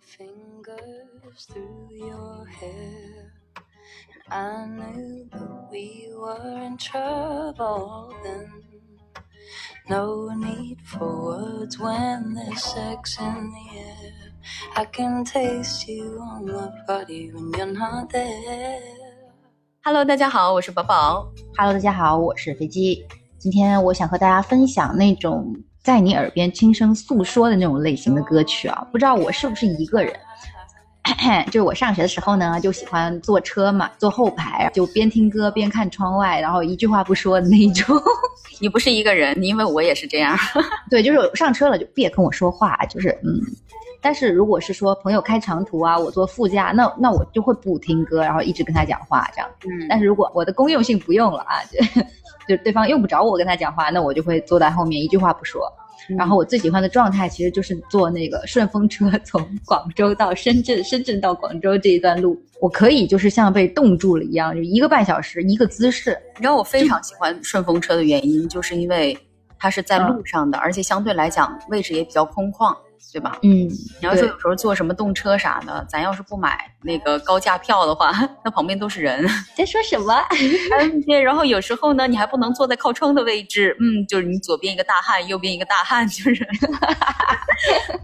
fingers through your hair. And I knew that we were in trouble then. No need for words when there's sex in the air. I can taste you on my body when you're not there. Hello，大家好，我是宝宝。Hello，大家好，我是飞机。今天我想和大家分享那种在你耳边轻声诉说的那种类型的歌曲啊，不知道我是不是一个人。就是我上学的时候呢，就喜欢坐车嘛，坐后排，就边听歌边看窗外，然后一句话不说的那一种。你不是一个人，因为我也是这样。对，就是上车了就别跟我说话，就是嗯。但是如果是说朋友开长途啊，我坐副驾，那那我就会不听歌，然后一直跟他讲话这样。嗯但是如果我的公用性不用了啊，就就对方用不着我跟他讲话，那我就会坐在后面一句话不说。然后我最喜欢的状态其实就是坐那个顺风车，从广州到深圳，深圳到广州这一段路，我可以就是像被冻住了一样，就一个半小时一个姿势。你知道我非常喜欢顺风车的原因，就是因为它是在路上的，而且相对来讲位置也比较空旷，对吧？嗯，你要说有时候坐什么动车啥的，咱要是不买那个高价票的话，那旁边都是人。在说什么？嗯，对。然后有时候呢，你还不能坐在靠窗的位置，嗯，就是你左边一个大汉，右边一个大汉，就是。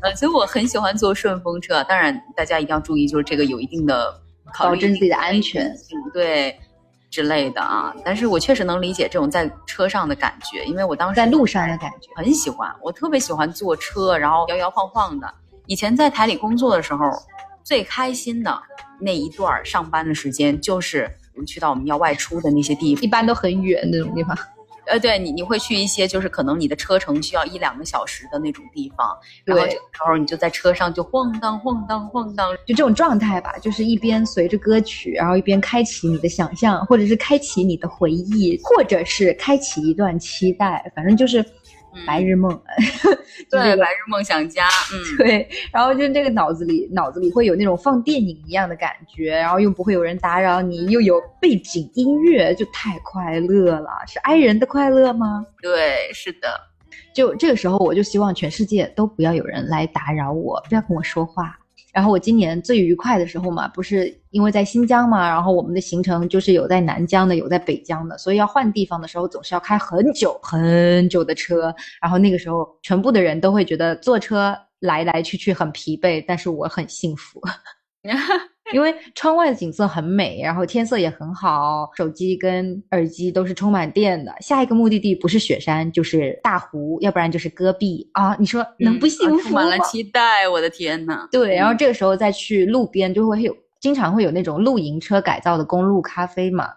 呃，所以我很喜欢坐顺风车。当然，大家一定要注意，就是这个有一定的考虑保证自己的安全性，对之类的啊。但是我确实能理解这种在车上的感觉，因为我当时在路上的感觉。很喜欢，我特别喜欢坐车，然后摇摇晃晃的。以前在台里工作的时候，最开心的那一段上班的时间，就是我们去到我们要外出的那些地方一。般都很远那种地方。呃，对你，你会去一些就是可能你的车程需要一两个小时的那种地方，然后这个时候你就在车上就晃荡晃荡晃荡，就这种状态吧，就是一边随着歌曲，然后一边开启你的想象，或者是开启你的回忆，或者是开启一段期待，反正就是嗯白日梦。嗯对，这个白日梦想家，嗯，对，然后就这个脑子里脑子里会有那种放电影一样的感觉，然后又不会有人打扰你，又有背景音乐，就太快乐了。是爱人的快乐吗？对，是的，就这个时候，我就希望全世界都不要有人来打扰我，不要跟我说话。然后我今年最愉快的时候嘛，不是因为在新疆嘛，然后我们的行程就是有在南疆的，有在北疆的，所以要换地方的时候总是要开很久很久的车。然后那个时候，全部的人都会觉得坐车来来去去很疲惫，但是我很幸福。因为窗外的景色很美，然后天色也很好，手机跟耳机都是充满电的。下一个目的地不是雪山，就是大湖，要不然就是戈壁啊！你说能不幸嗯福吗？充满了期待，我的天呐，对，然后这个时候再去路边，就会有经常会有那种露营车改造的公路咖啡嘛。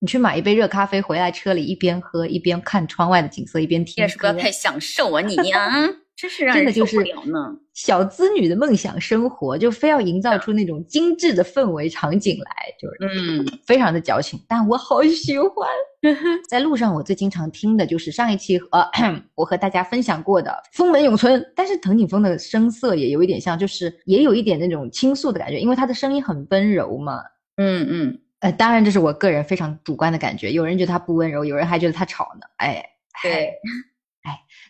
你去买一杯热咖啡，回来车里一边喝一边看窗外的景色，一边听也是不要歌太享受啊你呀，真是让人受真的就是不了呢。小资女的梦想生活，就非要营造出那种精致的氛围场景来，就是嗯，非常的矫情，但我好喜欢。在路上，我最经常听的就是上一期呃，我和大家分享过的《风门永存》，但是藤井风的声色也有一点像，就是也有一点那种倾诉的感觉，因为他的声音很温柔嘛。嗯嗯，呃，当然这是我个人非常主观的感觉，有人觉得他不温柔，有人还觉得他吵呢。哎，对，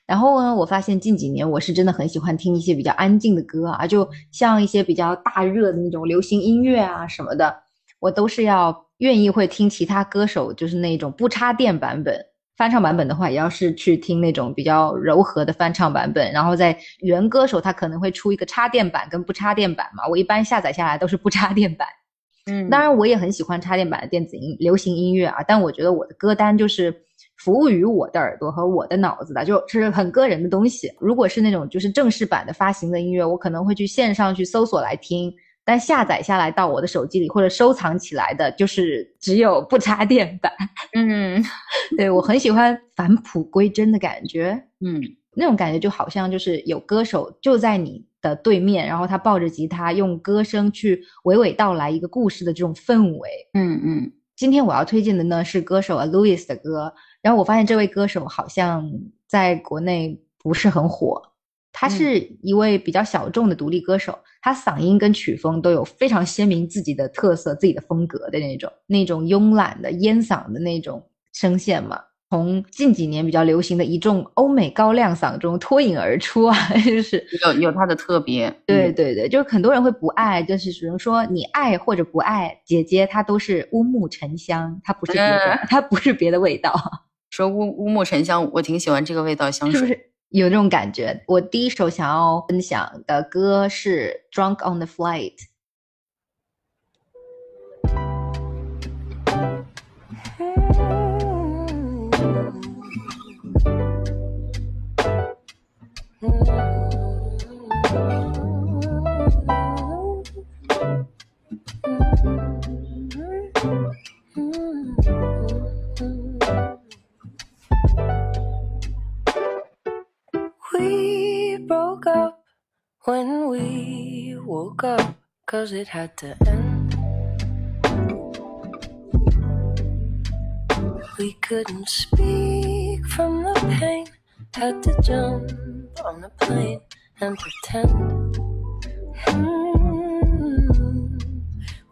然后呢，我发现近几年我是真的很喜欢听一些比较安静的歌啊，就像一些比较大热的那种流行音乐啊什么的，我都是要愿意会听其他歌手，就是那种不插电版本。翻唱版本的话，也要是去听那种比较柔和的翻唱版本，然后在原歌手他可能会出一个插电版跟不插电版嘛，我一般下载下来都是不插电版。嗯，当然，我也很喜欢插电版的电子音、流行音乐啊，但我觉得我的歌单就是服务于我的耳朵和我的脑子的，就是很个人的东西。如果是那种就是正式版的发行的音乐，我可能会去线上去搜索来听，但下载下来到我的手机里或者收藏起来的，就是只有不插电版。嗯对我很喜欢返璞归真的感觉，嗯那种感觉就好像就是有歌手就在你的对面，然后他抱着吉他，用歌声去娓娓道来一个故事的这种氛围。嗯嗯今天我要推荐的呢是歌手 Louis 的歌，然后我发现这位歌手好像在国内不是很火，他是一位比较小众的独立歌手，他嗓音跟曲风都有非常鲜明自己的特色、自己的风格的那种，那种慵懒的烟嗓的那种声线嘛。从近几年比较流行的一众欧美高亮嗓中脱颖而出啊，就是有有它的特别。嗯对对对，就是很多人会不爱，就是只能说你爱或者不爱，姐姐她都是乌木沉香，她不是别的，嗯它不是别的味道，说乌乌木沉香，我挺喜欢这个味道香水。是不是有这种感觉？我第一首想要分享的歌是《Drunk on the Flight》。When we woke up, cause it had to end. We couldn't speak from the pain, had to jump on the plane and pretend. Hmm.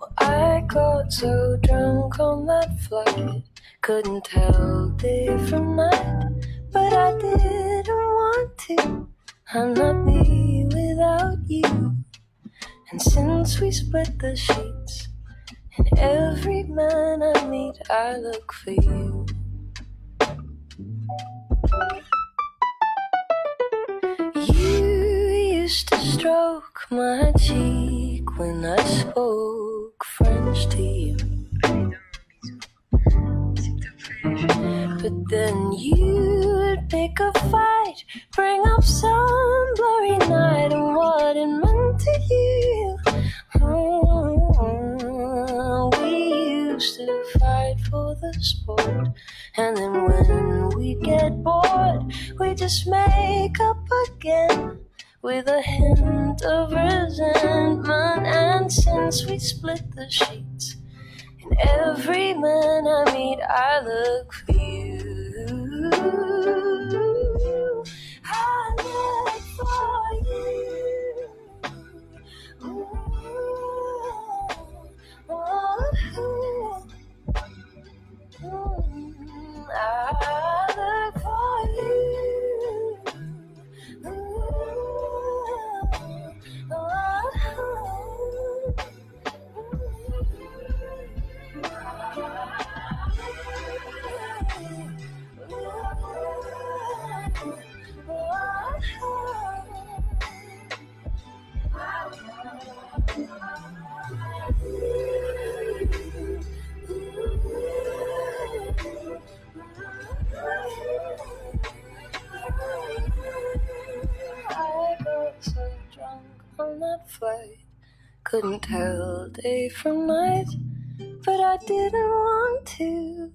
Well, I got so drunk on that flight, couldn't tell day from night, but I didn't want to. I'm not me without you. And since we split the sheets, and every man I meet, I look for you. You used to stroke my cheek when I spoke French to you. But then you'd pick a fight, bring up some blurry night and then when we get bored, we just make up again with a hint of resentment. And since we split the sheets, and every man I meet, I look for you. Couldn't tell day from night, but I didn't want to.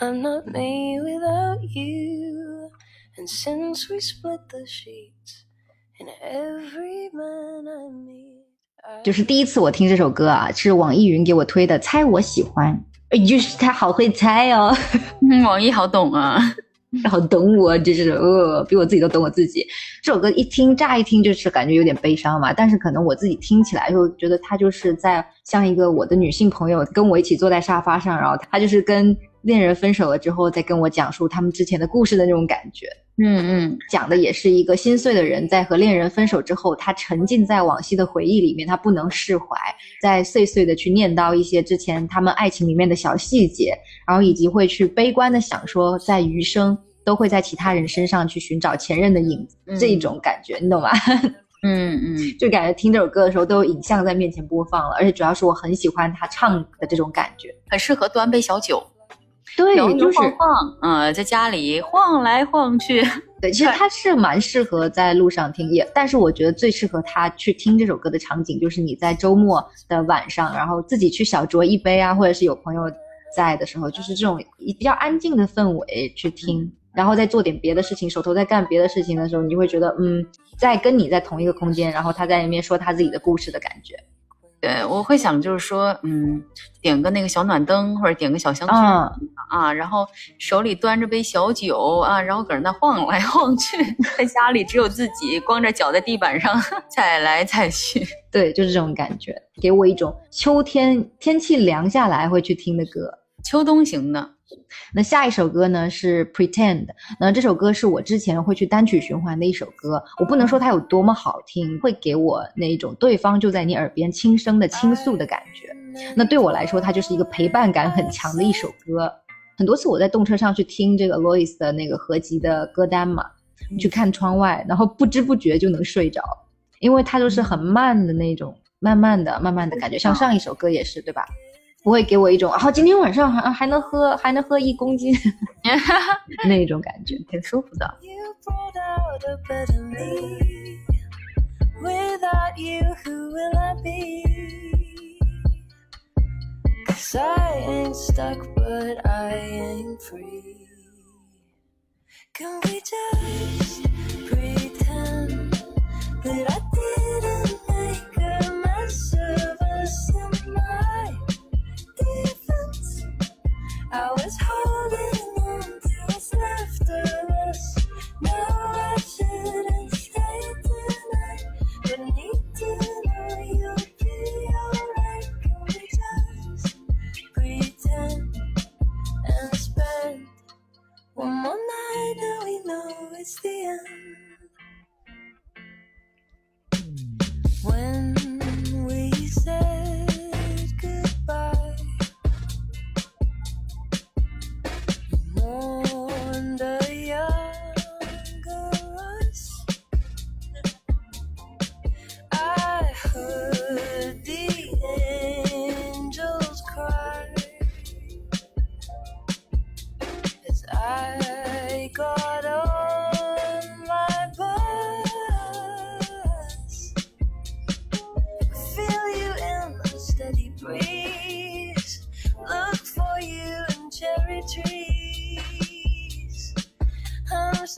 I'm not me without you. And since we split the sheets, and every man I meet, I 就是第一次我听这首歌啊，是网易云给我推的，《猜我喜欢》，哎，就是他好会猜哦，嗯，网易好懂啊。好懂我，就是呃，比我自己都懂我自己。这首歌一听，乍一听就是感觉有点悲伤嘛，但是可能我自己听起来又觉得他就是在像一个我的女性朋友跟我一起坐在沙发上，然后他就是跟恋人分手了之后，再跟我讲述他们之前的故事的那种感觉。嗯嗯，讲的也是一个心碎的人在和恋人分手之后，他沉浸在往昔的回忆里面，他不能释怀，在碎碎的去念叨一些之前他们爱情里面的小细节，然后以及会去悲观的想说，在余生都会在其他人身上去寻找前任的影子，嗯这种感觉，你懂吗？嗯嗯，就感觉听这首歌的时候都有影像在面前播放了，而且主要是我很喜欢他唱的这种感觉。很适合端杯小酒，对，摇就是摇晃晃，嗯，在家里晃来晃去。对，其实他是蛮适合在路上听，也但是我觉得最适合他去听这首歌的场景，就是你在周末的晚上，然后自己去小酌一杯啊，或者是有朋友在的时候，就是这种比较安静的氛围去听，然后再做点别的事情，手头在干别的事情的时候，你就会觉得嗯，在跟你在同一个空间，然后他在那边说他自己的故事的感觉。对，我会想就是说，嗯，点个那个小暖灯，或者点个小香薰、嗯，啊，然后手里端着杯小酒啊，然后搁那晃来晃去，在家里只有自己光着脚在地板上 踩来踩去。对，就是这种感觉，给我一种秋天天气凉下来会去听的歌。秋冬型的，那下一首歌呢是 Pretend，那这首歌是我之前会去单曲循环的一首歌。我不能说它有多么好听，会给我那一种对方就在你耳边轻声的倾诉的感觉。那对我来说，它就是一个陪伴感很强的一首歌。很多次我在动车上去听这个 l o i s 的那个合集的歌单嘛，去看窗外，然后不知不觉就能睡着，因为它就是很慢的那种，慢慢的、慢慢的感觉。像上一首歌也是，对吧？不会给我一种啊，今天晚上还还能喝，还能喝一公斤。那种感觉，挺舒服的。still.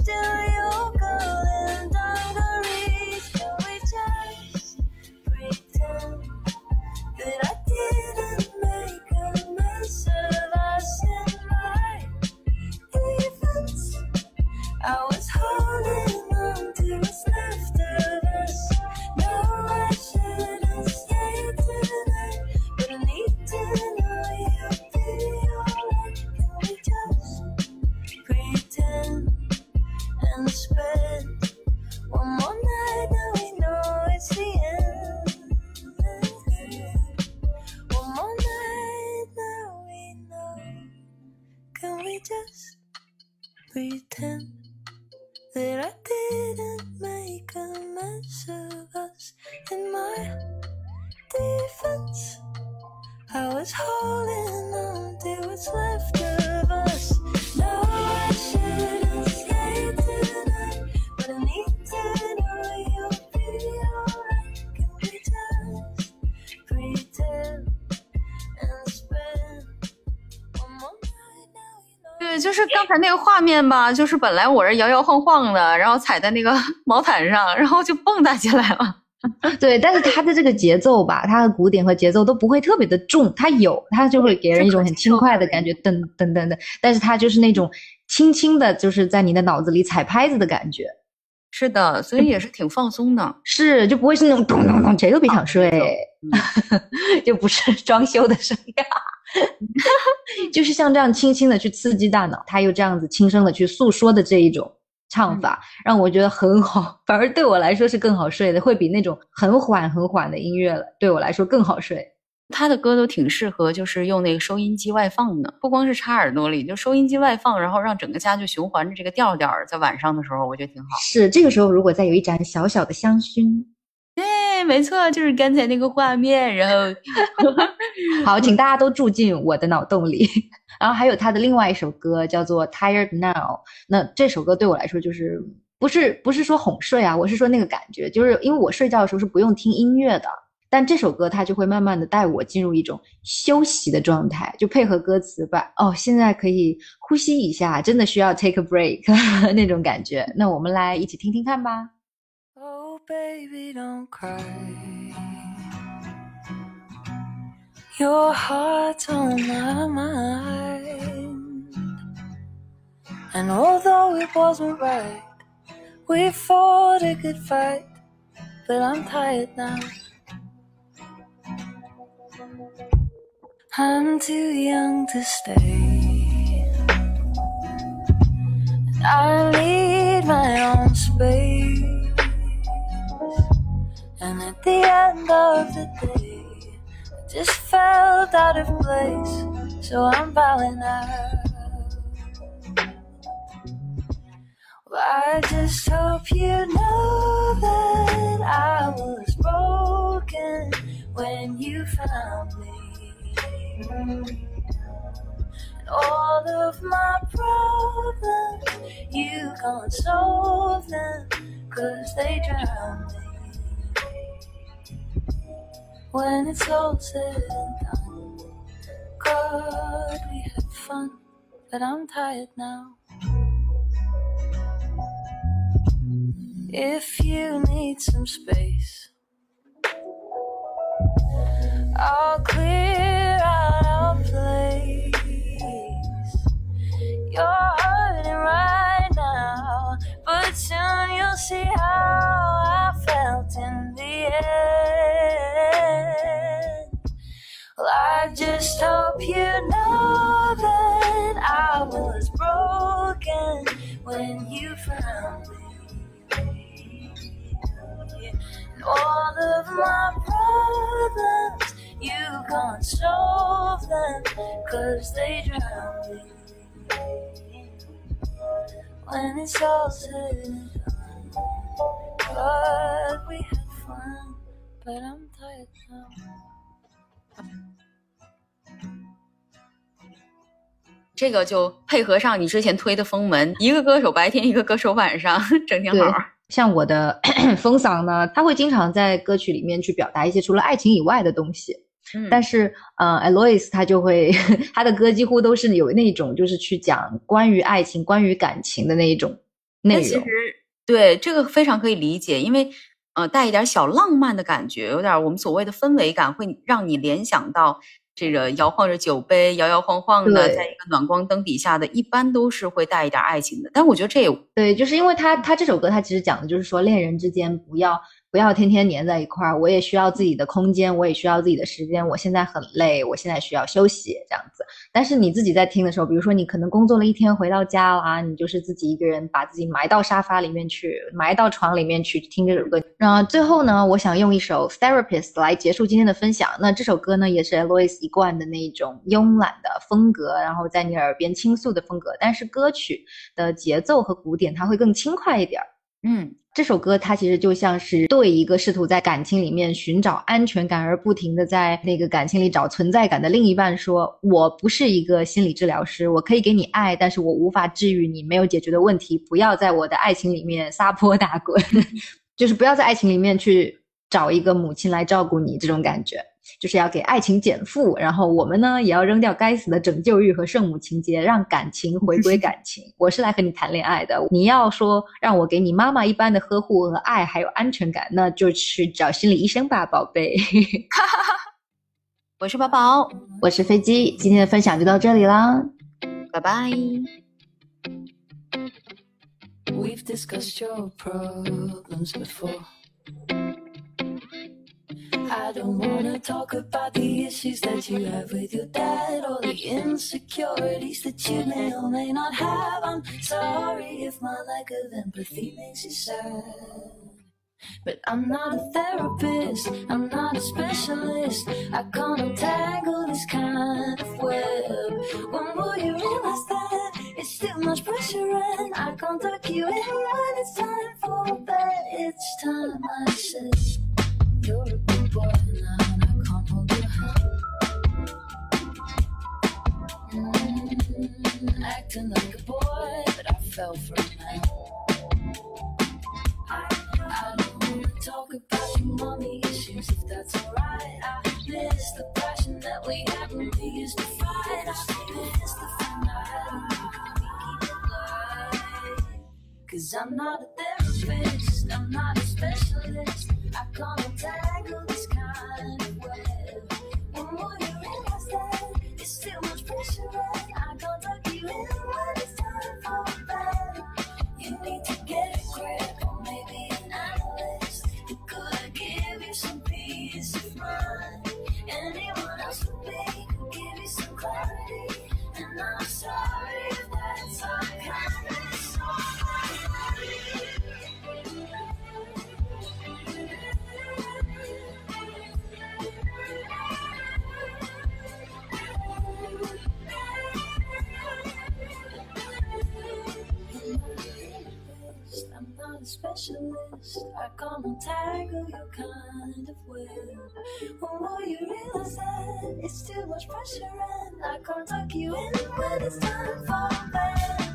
Still 对，就是刚才那个画面吧，就是本来我是摇摇晃晃的，然后踩在那个 毛毯上，然后就蹦跶起来了。对，但是它的这个节奏吧，它的鼓点和节奏都不会特别的重，它有，它就会给人一种很轻快的感觉，噔噔噔噔，但是它就是那种轻轻的，就是在你的脑子里踩拍子的感觉，是的，所以也是挺放松的。是就不会是那种咚咚咚，谁都别想睡，就不是装修的声音，就是像这样轻轻的去刺激大脑，他又这样子轻声的去诉说的这一种唱法，让我觉得很好，反而对我来说是更好睡的，会比那种很缓很缓的音乐了，对我来说更好睡。他的歌都挺适合，就是用那个收音机外放的，不光是插耳朵里，就收音机外放，然后让整个家就循环着这个调调，在晚上的时候，我觉得挺好。是这个时候，如果再有一盏小小的香薰，对，没错，就是刚才那个画面，然后 好，请大家都住进我的脑洞里。然后还有他的另外一首歌叫做《Tired Now》，那这首歌对我来说就是不是不是说哄睡啊，我是说那个感觉，就是因为我睡觉的时候是不用听音乐的，但这首歌它就会慢慢的带我进入一种休息的状态，就配合歌词吧。哦，现在可以呼吸一下，真的需要 take a break 那种感觉。那我们来一起听听看吧。Oh, baby, don't cry. Your heart's on my mind. And although it wasn't right, we fought a good fight. But I'm tired now. I'm too young to stay. I need my own space. And at the end of the day, I just felt out of place. So I'm bowing out. Well, I just hope you know that I was broken when you found me. And all of my problems, you can't solve them, cause they drown me. When it's all said and done, God, we had fun, but I'm tired now. If you need some space, see how I felt in the end. Well, I just hope you know that I was broken when you found me. And all of my problems, you can't solve them, cause they drown me. When it's all said we had fun, but I'm tired now. 这个就配合上你之前推的封门，一个歌手白天，一个歌手晚上，整挺好。像我的 风嗓呢，他会经常在歌曲里面去表达一些除了爱情以外的东西。嗯，但是，呃，Alois 他就会 他的歌几乎都是有那种就是去讲关于爱情、关于感情的那一种内容其实。对这个非常可以理解，因为呃带一点小浪漫的感觉，有点我们所谓的氛围感，会让你联想到这个摇晃着酒杯，摇摇晃晃的，在一个暖光灯底下的，一般都是会带一点爱情的。但我觉得这也对，就是因为他他这首歌他其实讲的就是说恋人之间不要不要天天黏在一块儿，我也需要自己的空间，我也需要自己的时间。我现在很累，我现在需要休息这样子。但是你自己在听的时候，比如说你可能工作了一天回到家啦，你就是自己一个人把自己埋到沙发里面去，埋到床里面去听这首歌。那最后呢，我想用一首《Therapist》来结束今天的分享。那这首歌呢，也是 l o i s 一贯的那种慵懒的风格，然后在你耳边倾诉的风格，但是歌曲的节奏和鼓点它会更轻快一点儿。嗯这首歌它其实就像是对一个试图在感情里面寻找安全感而不停的在那个感情里找存在感的另一半说：“我不是一个心理治疗师，我可以给你爱，但是我无法治愈你没有解决的问题。不要在我的爱情里面撒泼打滚，就是不要在爱情里面去找一个母亲来照顾你这种感觉。”就是要给爱情减负，然后我们呢也要扔掉该死的拯救欲和圣母情节，让感情回归感情。我是来和你谈恋爱的，你要说让我给你妈妈一般的呵护和爱，还有安全感，那就去找心理医生吧，宝贝。我是宝宝，我是飞机，今天的分享就到这里啦。拜拜。We've discussed your problems before. I don't wanna talk about the issues that you have with your dad or the insecurities that you may or may not have. I'm sorry if my lack of empathy makes you sad. But I'm not a therapist, I'm not a specialist. I can't untangle this kind of web. When will you realize that it's too much pressure and I can't tuck you in when it's time for bed? It's time I said, acting like a boy, but I fell for a man. I don't wanna talk about your mommy issues if that's alright. I miss the passion that we had when we used to fight. I miss the fun I had when we keep light. Cause I'm not When will you realize that it's too much pressure and I can't tuck you in when it's time for bed?